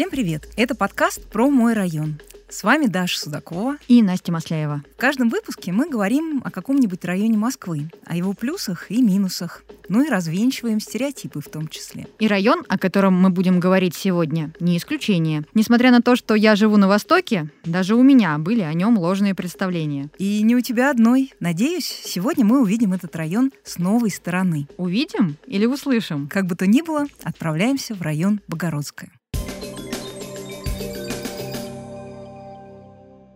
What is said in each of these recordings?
Всем привет! Это подкаст про мой район. С вами Даша Судакова и Настя Масляева. В каждом выпуске мы говорим о каком-нибудь районе Москвы, о его плюсах и минусах, ну и развенчиваем стереотипы в том числе. И район, о котором мы будем говорить сегодня, не исключение. Несмотря на то, что я живу на Востоке, даже у меня были о нем ложные представления. И не у тебя одной. Надеюсь, сегодня мы увидим этот район с новой стороны. Увидим или услышим? Как бы то ни было, отправляемся в район Богородское.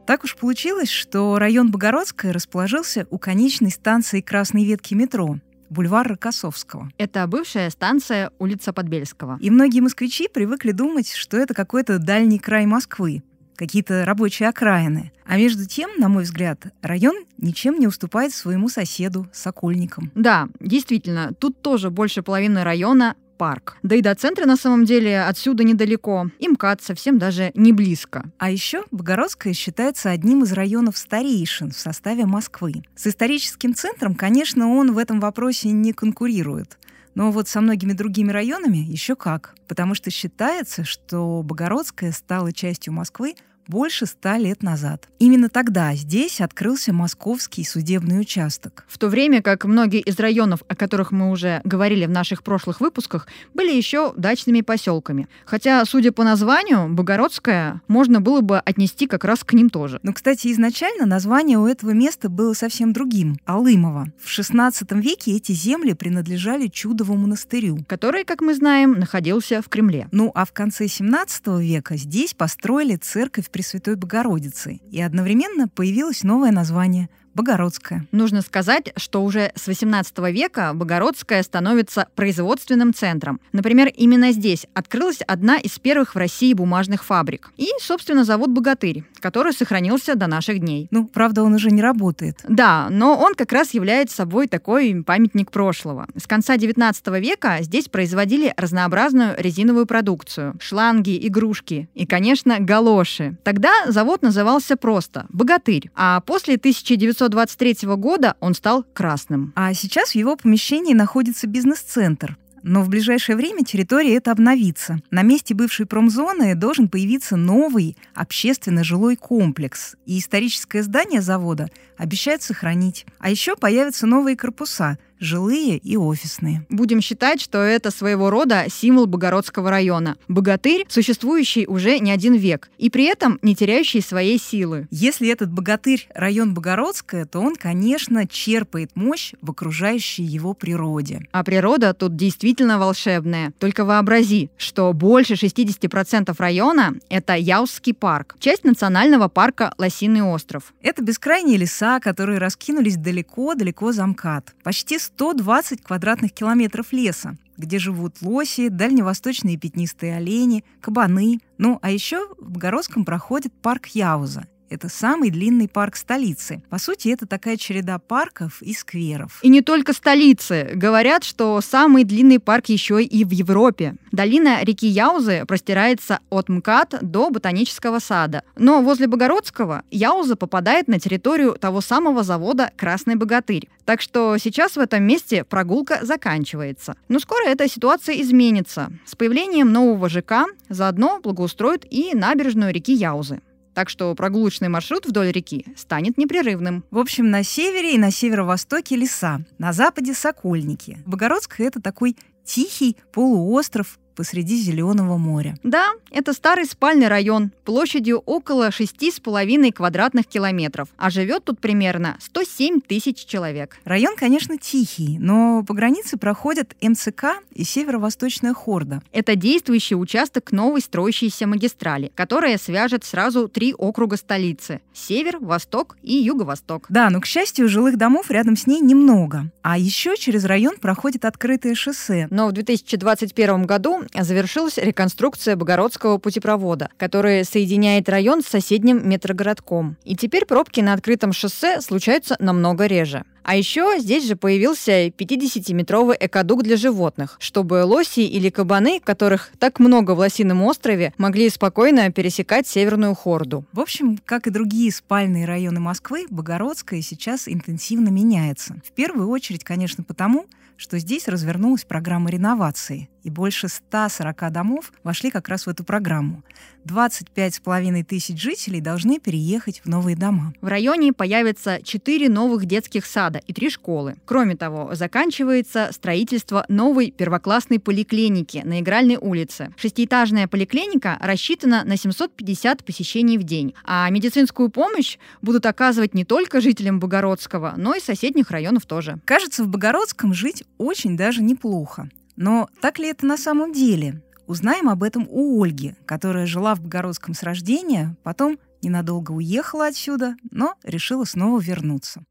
Так уж получилось, что район Богородская расположился у конечной станции красной ветки метро, бульвар Рокоссовского. Это бывшая станция улица Подбельского. И многие москвичи привыкли думать, что это какой-то дальний край Москвы, какие-то рабочие окраины. А между тем, на мой взгляд, район ничем не уступает своему соседу, Сокольникам. Да, действительно, тут тоже больше половины района парк. Да и до центра на самом деле отсюда недалеко. И МКАД совсем даже не близко. А еще Богородская считается одним из районов старейшин в составе Москвы. С историческим центром, конечно, он в этом вопросе не конкурирует. Но вот со многими другими районами еще как. Потому что считается, что Богородская стала частью Москвы больше ста лет назад. Именно тогда здесь открылся московский судебный участок. В то время как многие из районов, о которых мы уже говорили в наших прошлых выпусках, были еще дачными поселками. Хотя, судя по названию, Богородская можно было бы отнести как раз к ним тоже. Но, кстати, изначально название у этого места было совсем другим — Алымово. В XVI веке эти земли принадлежали Чудову монастырю, который, как мы знаем, находился в Кремле. Ну а в конце XVII века здесь построили церковь Пресвятой Богородицы, и одновременно появилось новое название – Богородская. Нужно сказать, что уже с 18 века Богородская становится производственным центром. Например, именно здесь открылась одна из первых в России бумажных фабрик. И, собственно, завод «Богатырь», который сохранился до наших дней. Ну, правда, он уже не работает. Да, но он как раз является собой такой памятник прошлого. С конца 19 века здесь производили разнообразную резиновую продукцию. Шланги, игрушки и, конечно, галоши. Тогда завод назывался просто «Богатырь». А после 1900 1923 года он стал красным. А сейчас в его помещении находится бизнес-центр. Но в ближайшее время территория эта обновится. На месте бывшей промзоны должен появиться новый общественно-жилой комплекс. И историческое здание завода обещают сохранить. А еще появятся новые корпуса – жилые и офисные. Будем считать, что это своего рода символ Богородского района. Богатырь, существующий уже не один век, и при этом не теряющий своей силы. Если этот богатырь район Богородская, то он, конечно, черпает мощь в окружающей его природе. А природа тут действительно волшебная. Только вообрази, что больше 60% района — это Яузский парк, часть национального парка Лосиный остров. Это бескрайние леса, которые раскинулись далеко-далеко за МКАД. Почти 120 квадратных километров леса, где живут лоси, дальневосточные пятнистые олени, кабаны. Ну, а еще в Богородском проходит парк Яуза. Это самый длинный парк столицы. По сути, это такая череда парков и скверов. И не только столицы. Говорят, что самый длинный парк еще и в Европе. Долина реки Яузы простирается от МКАД до Ботанического сада. Но возле Богородского Яуза попадает на территорию того самого завода «Красный богатырь». Так что сейчас в этом месте прогулка заканчивается. Но скоро эта ситуация изменится. С появлением нового ЖК заодно благоустроят и набережную реки Яузы так что прогулочный маршрут вдоль реки станет непрерывным. В общем, на севере и на северо-востоке леса, на западе сокольники. Богородская — это такой тихий полуостров посреди Зеленого моря. Да, это старый спальный район площадью около 6,5 квадратных километров, а живет тут примерно 107 тысяч человек. Район, конечно, тихий, но по границе проходят МЦК и Северо-Восточная Хорда. Это действующий участок новой строящейся магистрали, которая свяжет сразу три округа столицы – север, восток и юго-восток. Да, но, к счастью, жилых домов рядом с ней немного. А еще через район проходит открытое шоссе. Но в 2021 году завершилась реконструкция Богородского путепровода, который соединяет район с соседним метрогородком. И теперь пробки на открытом шоссе случаются намного реже. А еще здесь же появился 50-метровый экодук для животных, чтобы лоси или кабаны, которых так много в Лосином острове, могли спокойно пересекать Северную Хорду. В общем, как и другие спальные районы Москвы, Богородская сейчас интенсивно меняется. В первую очередь, конечно, потому, что здесь развернулась программа реновации, и больше 140 домов вошли как раз в эту программу. 25,5 тысяч жителей должны переехать в новые дома. В районе появится 4 новых детских сада и 3 школы. Кроме того, заканчивается строительство новой первоклассной поликлиники на Игральной улице. Шестиэтажная поликлиника рассчитана на 750 посещений в день, а медицинскую помощь будут оказывать не только жителям Богородского, но и соседних районов тоже. Кажется, в Богородском жить очень даже неплохо. Но так ли это на самом деле? Узнаем об этом у Ольги, которая жила в Богородском с рождения, потом ненадолго уехала отсюда, но решила снова вернуться.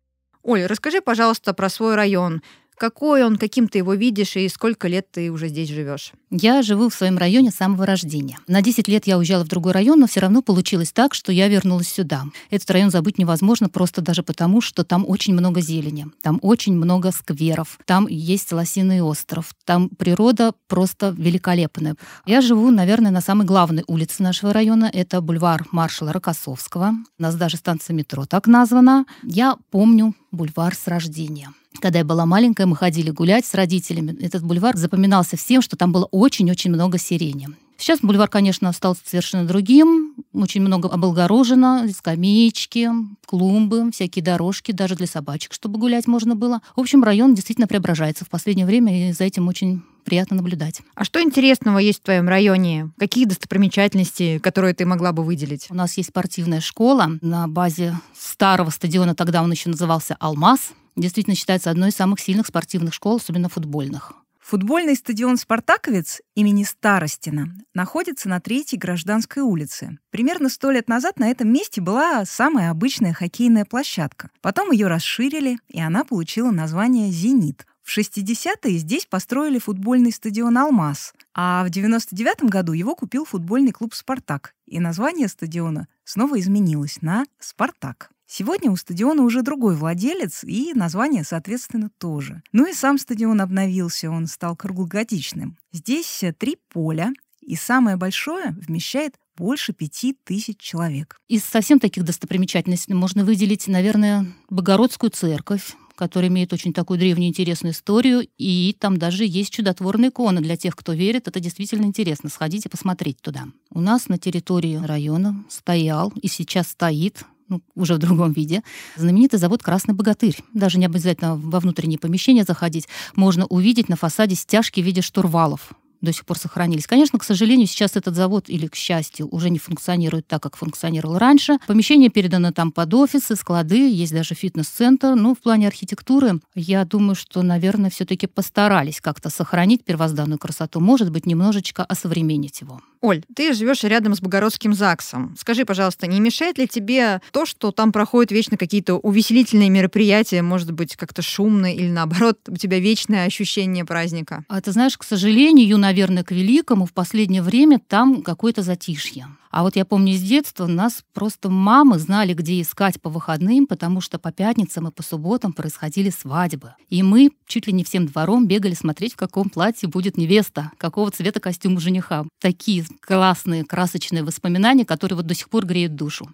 Оля, расскажи, пожалуйста, про свой район. Какой он, каким ты его видишь и сколько лет ты уже здесь живешь? Я живу в своем районе с самого рождения. На 10 лет я уезжала в другой район, но все равно получилось так, что я вернулась сюда. Этот район забыть невозможно просто даже потому, что там очень много зелени, там очень много скверов, там есть Лосиный остров, там природа просто великолепная. Я живу, наверное, на самой главной улице нашего района. Это бульвар маршала Рокоссовского. У нас даже станция метро так названа. Я помню бульвар с рождения. Когда я была маленькая, мы ходили гулять с родителями. Этот бульвар запоминался всем, что там было очень-очень много сирени. Сейчас бульвар, конечно, стал совершенно другим. Очень много облагорожено, скамеечки, клумбы, всякие дорожки, даже для собачек, чтобы гулять можно было. В общем, район действительно преображается в последнее время, и за этим очень приятно наблюдать. А что интересного есть в твоем районе? Какие достопримечательности, которые ты могла бы выделить? У нас есть спортивная школа на базе старого стадиона, тогда он еще назывался «Алмаз», действительно считается одной из самых сильных спортивных школ, особенно футбольных. Футбольный стадион «Спартаковец» имени Старостина находится на Третьей Гражданской улице. Примерно сто лет назад на этом месте была самая обычная хоккейная площадка. Потом ее расширили, и она получила название «Зенит». В 60-е здесь построили футбольный стадион «Алмаз», а в 99 году его купил футбольный клуб «Спартак», и название стадиона снова изменилось на «Спартак». Сегодня у стадиона уже другой владелец, и название, соответственно, тоже. Ну и сам стадион обновился, он стал круглогодичным. Здесь три поля, и самое большое вмещает больше пяти тысяч человек. Из совсем таких достопримечательностей можно выделить, наверное, Богородскую церковь, которая имеет очень такую древнюю интересную историю, и там даже есть чудотворные иконы для тех, кто верит. Это действительно интересно. Сходите посмотреть туда. У нас на территории района стоял и сейчас стоит ну, уже в другом виде, знаменитый завод «Красный богатырь». Даже не обязательно во внутренние помещения заходить. Можно увидеть на фасаде стяжки в виде штурвалов до сих пор сохранились. Конечно, к сожалению, сейчас этот завод, или к счастью, уже не функционирует так, как функционировал раньше. Помещение передано там под офисы, склады, есть даже фитнес-центр. Ну, в плане архитектуры, я думаю, что, наверное, все-таки постарались как-то сохранить первозданную красоту. Может быть, немножечко осовременить его. Оль, ты живешь рядом с Богородским ЗАГСом. Скажи, пожалуйста, не мешает ли тебе то, что там проходят вечно какие-то увеселительные мероприятия, может быть, как-то шумно или наоборот, у тебя вечное ощущение праздника? А ты знаешь, к сожалению, наверное, к великому в последнее время там какое-то затишье. А вот я помню с детства, нас просто мамы знали, где искать по выходным, потому что по пятницам и по субботам происходили свадьбы. И мы чуть ли не всем двором бегали смотреть, в каком платье будет невеста, какого цвета костюм жениха. Такие классные, красочные воспоминания, которые вот до сих пор греют душу.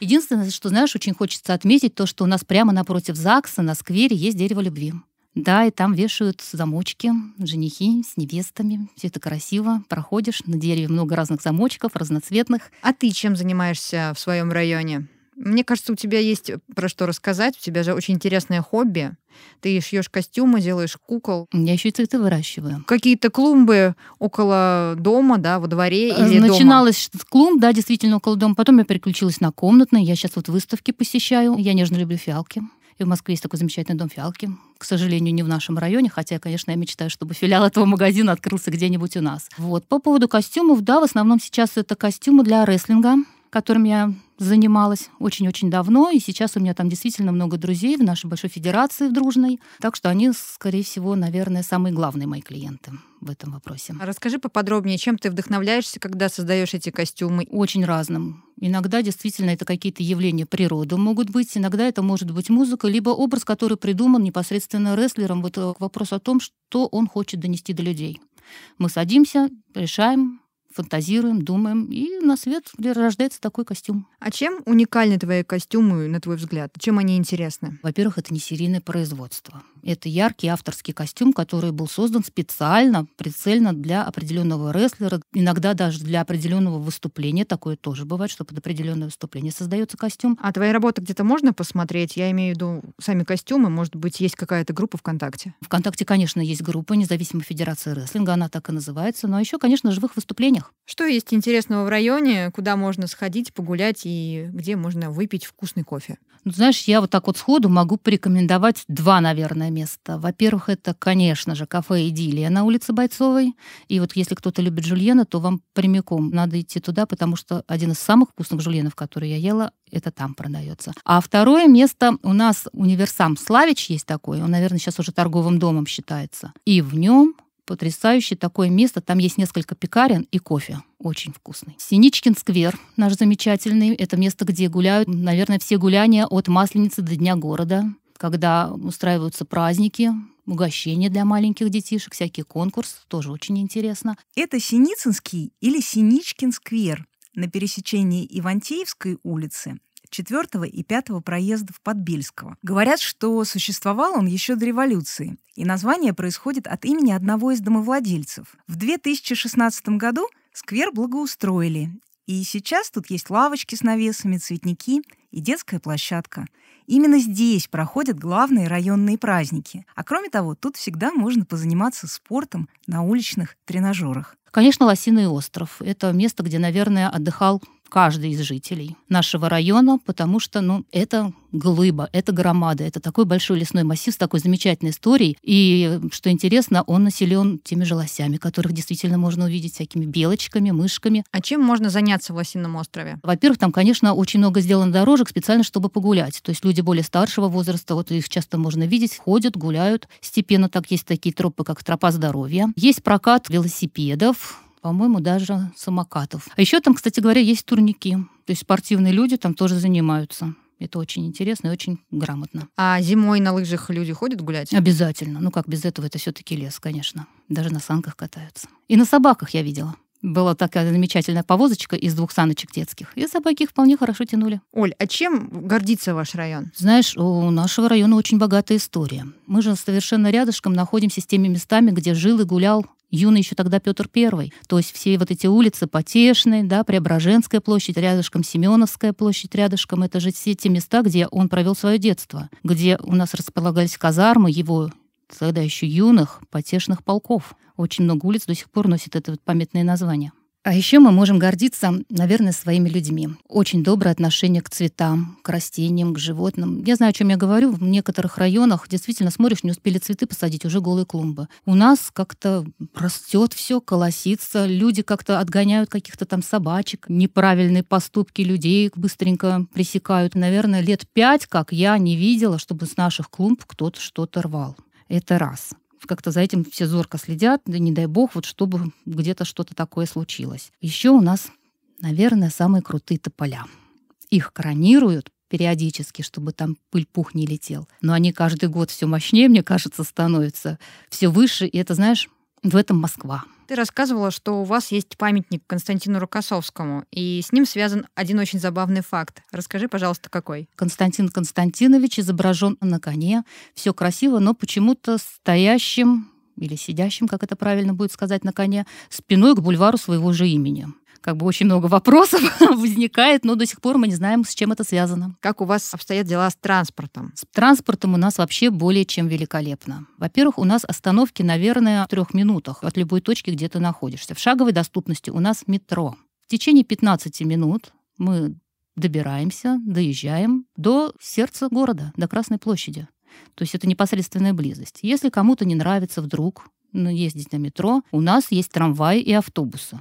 Единственное, что, знаешь, очень хочется отметить, то, что у нас прямо напротив ЗАГСа на сквере есть дерево любви. Да, и там вешают замочки, женихи с невестами. Все это красиво. Проходишь, на дереве много разных замочков, разноцветных. А ты чем занимаешься в своем районе? Мне кажется, у тебя есть про что рассказать. У тебя же очень интересное хобби. Ты шьешь костюмы, делаешь кукол. Я еще и цветы выращиваю. Какие-то клумбы около дома, да, во дворе или Начиналось дома? с клумб, да, действительно около дома. Потом я переключилась на комнатные. Я сейчас вот выставки посещаю. Я нежно люблю фиалки. И в Москве есть такой замечательный дом фиалки. К сожалению, не в нашем районе, хотя, конечно, я мечтаю, чтобы филиал этого магазина открылся где-нибудь у нас. Вот. По поводу костюмов, да, в основном сейчас это костюмы для рестлинга, которым я занималась очень-очень давно, и сейчас у меня там действительно много друзей в нашей большой федерации в дружной, так что они, скорее всего, наверное, самые главные мои клиенты в этом вопросе. А расскажи поподробнее, чем ты вдохновляешься, когда создаешь эти костюмы? Очень разным. Иногда действительно это какие-то явления природы могут быть, иногда это может быть музыка, либо образ, который придуман непосредственно рестлером. Вот э, вопрос о том, что он хочет донести до людей. Мы садимся, решаем, фантазируем, думаем, и на свет рождается такой костюм. А чем уникальны твои костюмы, на твой взгляд? Чем они интересны? Во-первых, это не серийное производство. Это яркий авторский костюм, который был создан специально, прицельно для определенного рестлера, иногда даже для определенного выступления. Такое тоже бывает, что под определенное выступление создается костюм. А твои работы где-то можно посмотреть? Я имею в виду сами костюмы. Может быть, есть какая-то группа ВКонтакте? ВКонтакте, конечно, есть группа Независимой Федерации рестлинга, она так и называется. Но еще, конечно, живых выступлениях. Что есть интересного в районе, куда можно сходить, погулять и где можно выпить вкусный кофе? Ну, знаешь, я вот так вот сходу могу порекомендовать два, наверное, места. Во-первых, это, конечно же, кафе «Идиллия» на улице Бойцовой. И вот если кто-то любит жульена, то вам прямиком надо идти туда, потому что один из самых вкусных жульенов, которые я ела, это там продается. А второе место у нас универсам Славич есть такой. Он, наверное, сейчас уже торговым домом считается. И в нем потрясающее такое место. Там есть несколько пекарен и кофе. Очень вкусный. Синичкин сквер наш замечательный. Это место, где гуляют, наверное, все гуляния от Масленицы до Дня города, когда устраиваются праздники, угощения для маленьких детишек, всякие конкурсы. Тоже очень интересно. Это Синицынский или Синичкин сквер на пересечении Ивантеевской улицы 4 и 5 проездов Подбельского. Говорят, что существовал он еще до революции, и название происходит от имени одного из домовладельцев. В 2016 году сквер благоустроили, и сейчас тут есть лавочки с навесами, цветники и детская площадка. Именно здесь проходят главные районные праздники. А кроме того, тут всегда можно позаниматься спортом на уличных тренажерах. Конечно, Лосиный остров. Это место, где, наверное, отдыхал каждый из жителей нашего района, потому что, ну, это глыба, это громада, это такой большой лесной массив с такой замечательной историей. И, что интересно, он населен теми же лосями, которых действительно можно увидеть всякими белочками, мышками. А чем можно заняться в Лосином острове? Во-первых, там, конечно, очень много сделано дорожек специально, чтобы погулять. То есть люди более старшего возраста, вот их часто можно видеть, ходят, гуляют. Степенно так есть такие тропы, как тропа здоровья. Есть прокат велосипедов, по-моему, даже самокатов. А еще там, кстати говоря, есть турники. То есть спортивные люди там тоже занимаются. Это очень интересно и очень грамотно. А зимой на лыжах люди ходят гулять? Обязательно. Ну как без этого, это все-таки лес, конечно. Даже на санках катаются. И на собаках я видела. Была такая замечательная повозочка из двух саночек детских. И собаки их вполне хорошо тянули. Оль, а чем гордится ваш район? Знаешь, у нашего района очень богатая история. Мы же совершенно рядышком находимся с теми местами, где жил и гулял юный еще тогда Петр Первый. То есть все вот эти улицы Потешные, да, Преображенская площадь, рядышком Семеновская площадь, рядышком, это же все те места, где он провел свое детство, где у нас располагались казармы его тогда еще юных потешных полков. Очень много улиц до сих пор носит это вот памятное название. А еще мы можем гордиться, наверное, своими людьми. Очень доброе отношение к цветам, к растениям, к животным. Я знаю, о чем я говорю. В некоторых районах действительно смотришь, не успели цветы посадить, уже голые клумбы. У нас как-то растет все, колосится. Люди как-то отгоняют каких-то там собачек. Неправильные поступки людей быстренько пресекают. Наверное, лет пять, как я не видела, чтобы с наших клумб кто-то что-то рвал. Это раз как-то за этим все зорко следят, да не дай бог, вот чтобы где-то что-то такое случилось. Еще у нас, наверное, самые крутые тополя. Их коронируют периодически, чтобы там пыль-пух не летел. Но они каждый год все мощнее, мне кажется, становятся, все выше. И это, знаешь, в этом Москва. Ты рассказывала, что у вас есть памятник Константину Рокоссовскому, и с ним связан один очень забавный факт. Расскажи, пожалуйста, какой? Константин Константинович изображен на коне. Все красиво, но почему-то стоящим или сидящим, как это правильно будет сказать, на коне, спиной к бульвару своего же имени как бы очень много вопросов возникает, но до сих пор мы не знаем, с чем это связано. Как у вас обстоят дела с транспортом? С транспортом у нас вообще более чем великолепно. Во-первых, у нас остановки, наверное, в трех минутах от любой точки, где ты находишься. В шаговой доступности у нас метро. В течение 15 минут мы добираемся, доезжаем до сердца города, до Красной площади. То есть это непосредственная близость. Если кому-то не нравится вдруг ездить на метро, у нас есть трамваи и автобусы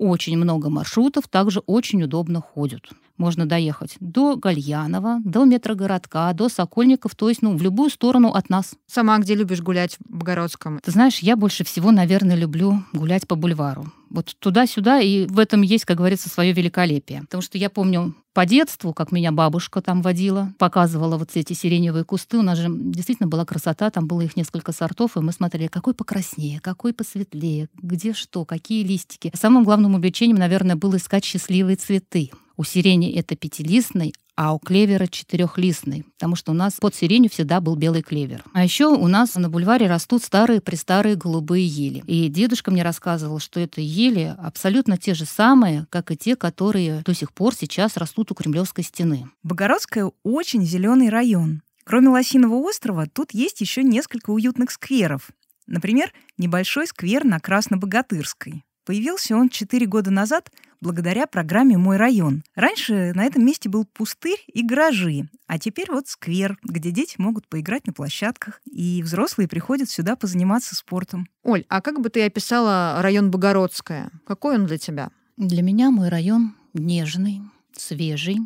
очень много маршрутов, также очень удобно ходят. можно доехать до Гальянова, до метрогородка, до Сокольников, то есть ну, в любую сторону от нас. Сама где любишь гулять в Богородском? Ты знаешь, я больше всего, наверное, люблю гулять по бульвару. Вот туда-сюда, и в этом есть, как говорится, свое великолепие. Потому что я помню по детству, как меня бабушка там водила, показывала вот эти сиреневые кусты. У нас же действительно была красота, там было их несколько сортов, и мы смотрели, какой покраснее, какой посветлее, где что, какие листики. Самым главным увлечением, наверное, было искать счастливые цветы. У сирени это пятилистный, а у клевера четырехлистный, потому что у нас под сиренью всегда был белый клевер. А еще у нас на бульваре растут старые-престарые голубые ели. И дедушка мне рассказывал, что это ели абсолютно те же самые, как и те, которые до сих пор сейчас растут у Кремлевской стены. Богородская очень зеленый район. Кроме Лосиного острова, тут есть еще несколько уютных скверов. Например, небольшой сквер на Краснобогатырской. Появился он четыре года назад благодаря программе «Мой район». Раньше на этом месте был пустырь и гаражи, а теперь вот сквер, где дети могут поиграть на площадках, и взрослые приходят сюда позаниматься спортом. Оль, а как бы ты описала район Богородская? Какой он для тебя? Для меня мой район нежный, свежий,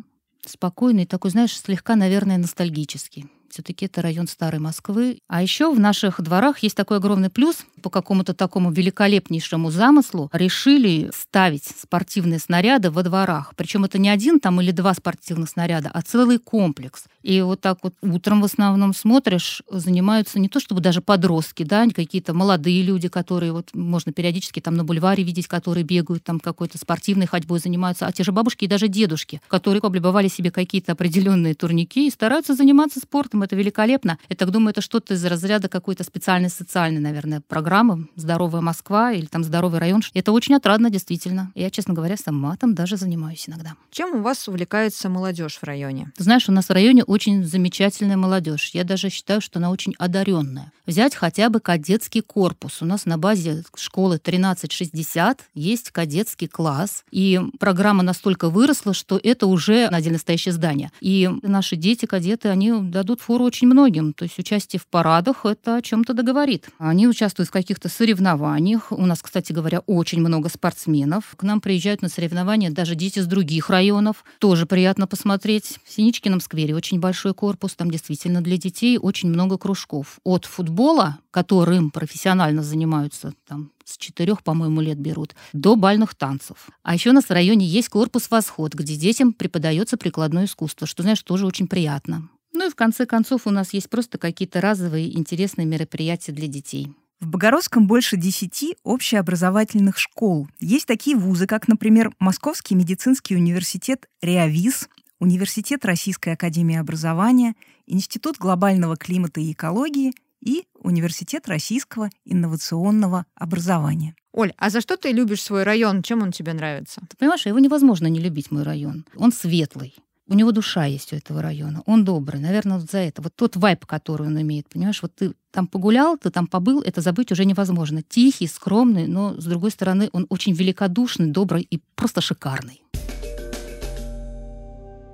спокойный, такой, знаешь, слегка, наверное, ностальгический. Все-таки это район Старой Москвы. А еще в наших дворах есть такой огромный плюс. По какому-то такому великолепнейшему замыслу решили ставить спортивные снаряды во дворах. Причем это не один там или два спортивных снаряда, а целый комплекс. И вот так вот утром в основном смотришь, занимаются не то чтобы даже подростки, да, какие-то молодые люди, которые вот можно периодически там на бульваре видеть, которые бегают там какой-то спортивной ходьбой занимаются, а те же бабушки и даже дедушки, которые облюбовали себе какие-то определенные турники и стараются заниматься спортом это великолепно. Я так думаю, это что-то из разряда какой-то специальной социальной, наверное, программы «Здоровая Москва» или там «Здоровый район». Это очень отрадно, действительно. Я, честно говоря, сама там даже занимаюсь иногда. Чем у вас увлекается молодежь в районе? Ты знаешь, у нас в районе очень замечательная молодежь. Я даже считаю, что она очень одаренная. Взять хотя бы кадетский корпус. У нас на базе школы 1360 есть кадетский класс, и программа настолько выросла, что это уже отдельно настоящее здание. И наши дети, кадеты, они дадут фору очень многим. То есть участие в парадах это о чем-то договорит. Они участвуют в каких-то соревнованиях. У нас, кстати говоря, очень много спортсменов. К нам приезжают на соревнования даже дети с других районов. Тоже приятно посмотреть. В Синичкином сквере очень большой корпус. Там действительно для детей очень много кружков. От футбола, которым профессионально занимаются там с четырех, по-моему, лет берут, до бальных танцев. А еще у нас в районе есть корпус «Восход», где детям преподается прикладное искусство, что, знаешь, тоже очень приятно. Ну и в конце концов у нас есть просто какие-то разовые интересные мероприятия для детей. В Богородском больше десяти общеобразовательных школ. Есть такие вузы, как, например, Московский медицинский университет «Реавиз», Университет Российской академии образования, Институт глобального климата и экологии и Университет российского инновационного образования. Оль, а за что ты любишь свой район? Чем он тебе нравится? Ты понимаешь, его невозможно не любить, мой район. Он светлый у него душа есть у этого района. Он добрый. Наверное, вот за это. Вот тот вайп, который он имеет. Понимаешь, вот ты там погулял, ты там побыл, это забыть уже невозможно. Тихий, скромный, но, с другой стороны, он очень великодушный, добрый и просто шикарный.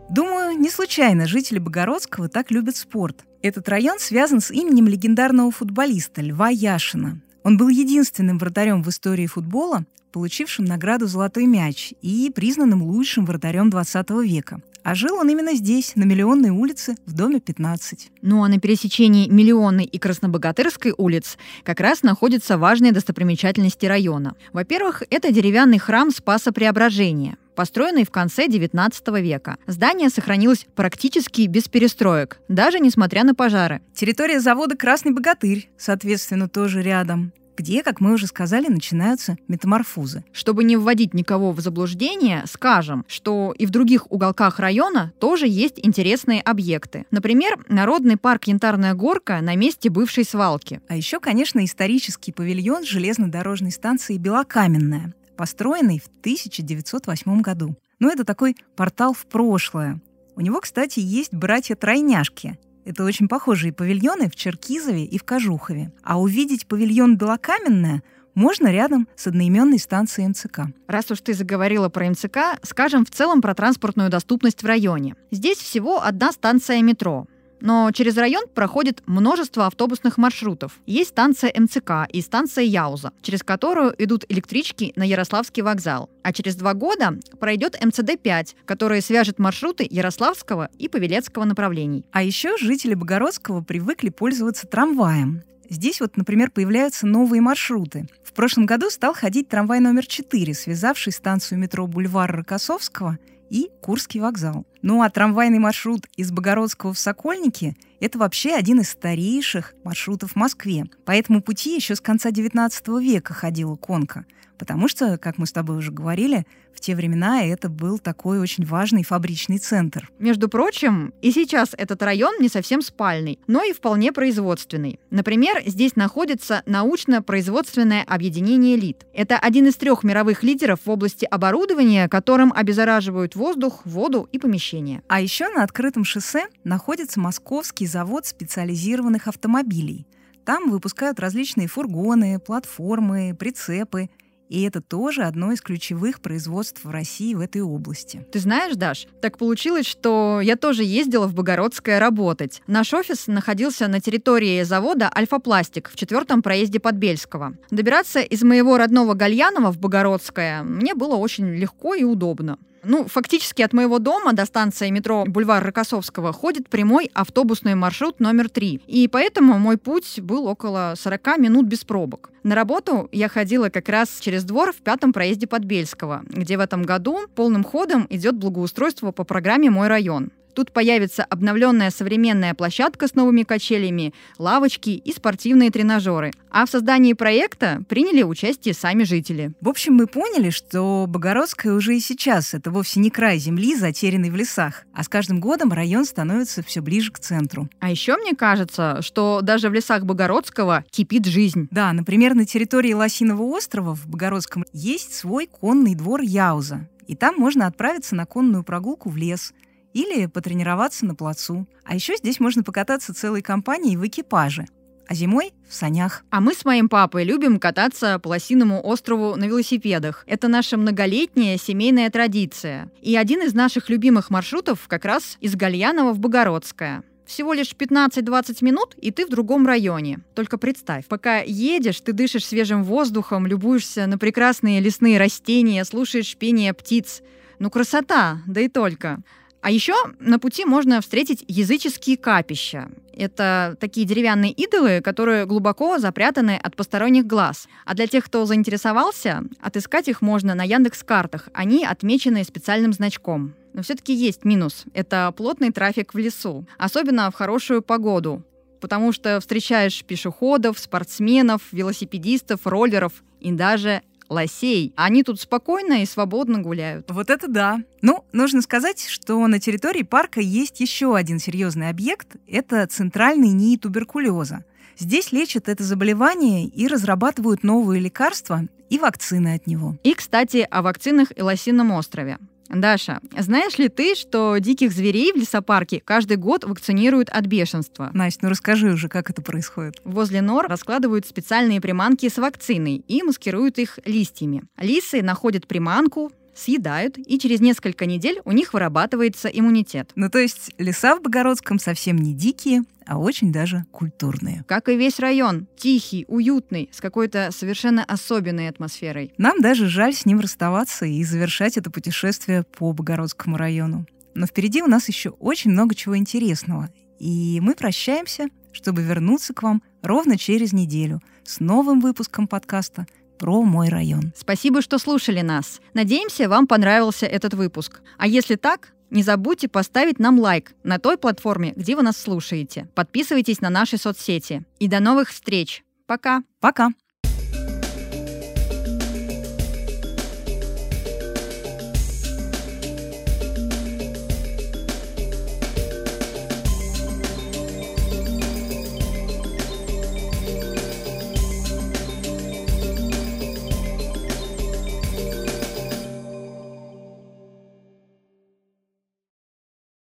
Думаю, не случайно жители Богородского так любят спорт. Этот район связан с именем легендарного футболиста Льва Яшина. Он был единственным вратарем в истории футбола, получившим награду «Золотой мяч» и признанным лучшим вратарем 20 века. А жил он именно здесь, на Миллионной улице, в доме 15. Ну а на пересечении Миллионной и Краснобогатырской улиц как раз находятся важные достопримечательности района. Во-первых, это деревянный храм Спаса Преображения, построенный в конце XIX века. Здание сохранилось практически без перестроек, даже несмотря на пожары. Территория завода «Красный богатырь», соответственно, тоже рядом где, как мы уже сказали, начинаются метаморфозы. Чтобы не вводить никого в заблуждение, скажем, что и в других уголках района тоже есть интересные объекты. Например, Народный парк Янтарная горка на месте бывшей свалки. А еще, конечно, исторический павильон железнодорожной станции Белокаменная, построенный в 1908 году. Но ну, это такой портал в прошлое. У него, кстати, есть братья-тройняшки — это очень похожие павильоны в Черкизове и в Кожухове. А увидеть павильон Белокаменная можно рядом с одноименной станцией МЦК. Раз уж ты заговорила про МЦК, скажем в целом про транспортную доступность в районе. Здесь всего одна станция метро. Но через район проходит множество автобусных маршрутов. Есть станция МЦК и станция Яуза, через которую идут электрички на Ярославский вокзал. А через два года пройдет МЦД-5, который свяжет маршруты Ярославского и Павелецкого направлений. А еще жители Богородского привыкли пользоваться трамваем. Здесь вот, например, появляются новые маршруты. В прошлом году стал ходить трамвай номер 4, связавший станцию метро Бульвар Рокоссовского и Курский вокзал. Ну а трамвайный маршрут из Богородского в Сокольники – это вообще один из старейших маршрутов в Москве. По этому пути еще с конца XIX века ходила конка – Потому что, как мы с тобой уже говорили, в те времена это был такой очень важный фабричный центр. Между прочим, и сейчас этот район не совсем спальный, но и вполне производственный. Например, здесь находится научно-производственное объединение ЛИД. Это один из трех мировых лидеров в области оборудования, которым обеззараживают воздух, воду и помещения. А еще на открытом шоссе находится Московский завод специализированных автомобилей. Там выпускают различные фургоны, платформы, прицепы и это тоже одно из ключевых производств в России в этой области. Ты знаешь, Даш, так получилось, что я тоже ездила в Богородское работать. Наш офис находился на территории завода «Альфа-Пластик» в четвертом проезде Подбельского. Добираться из моего родного Гальянова в Богородское мне было очень легко и удобно. Ну, фактически от моего дома до станции метро Бульвар Рокоссовского ходит прямой автобусный маршрут номер 3. И поэтому мой путь был около 40 минут без пробок. На работу я ходила как раз через двор в пятом проезде Подбельского, где в этом году полным ходом идет благоустройство по программе «Мой район». Тут появится обновленная современная площадка с новыми качелями, лавочки и спортивные тренажеры. А в создании проекта приняли участие сами жители. В общем, мы поняли, что Богородская уже и сейчас это вовсе не край земли, затерянный в лесах, а с каждым годом район становится все ближе к центру. А еще мне кажется, что даже в лесах Богородского кипит жизнь. Да, например, на территории Лосиного острова в Богородском есть свой конный двор Яуза. И там можно отправиться на конную прогулку в лес – или потренироваться на плацу. А еще здесь можно покататься целой компанией в экипаже, а зимой в санях. А мы с моим папой любим кататься по Лосиному острову на велосипедах. Это наша многолетняя семейная традиция. И один из наших любимых маршрутов как раз из Гальянова в Богородское. Всего лишь 15-20 минут, и ты в другом районе. Только представь, пока едешь, ты дышишь свежим воздухом, любуешься на прекрасные лесные растения, слушаешь пение птиц. Ну, красота, да и только. А еще на пути можно встретить языческие капища. Это такие деревянные идолы, которые глубоко запрятаны от посторонних глаз. А для тех, кто заинтересовался, отыскать их можно на Яндекс картах. Они отмечены специальным значком. Но все-таки есть минус. Это плотный трафик в лесу, особенно в хорошую погоду, потому что встречаешь пешеходов, спортсменов, велосипедистов, роллеров и даже лосей. Они тут спокойно и свободно гуляют. Вот это да. Ну, нужно сказать, что на территории парка есть еще один серьезный объект. Это центральный НИИ туберкулеза. Здесь лечат это заболевание и разрабатывают новые лекарства и вакцины от него. И, кстати, о вакцинах и Лосином острове. Даша, знаешь ли ты, что диких зверей в лесопарке каждый год вакцинируют от бешенства? Настя, ну расскажи уже, как это происходит. Возле нор раскладывают специальные приманки с вакциной и маскируют их листьями. Лисы находят приманку, съедают, и через несколько недель у них вырабатывается иммунитет. Ну, то есть леса в Богородском совсем не дикие, а очень даже культурные. Как и весь район. Тихий, уютный, с какой-то совершенно особенной атмосферой. Нам даже жаль с ним расставаться и завершать это путешествие по Богородскому району. Но впереди у нас еще очень много чего интересного. И мы прощаемся, чтобы вернуться к вам ровно через неделю с новым выпуском подкаста – про мой район. Спасибо, что слушали нас. Надеемся, вам понравился этот выпуск. А если так, не забудьте поставить нам лайк на той платформе, где вы нас слушаете. Подписывайтесь на наши соцсети. И до новых встреч. Пока. Пока.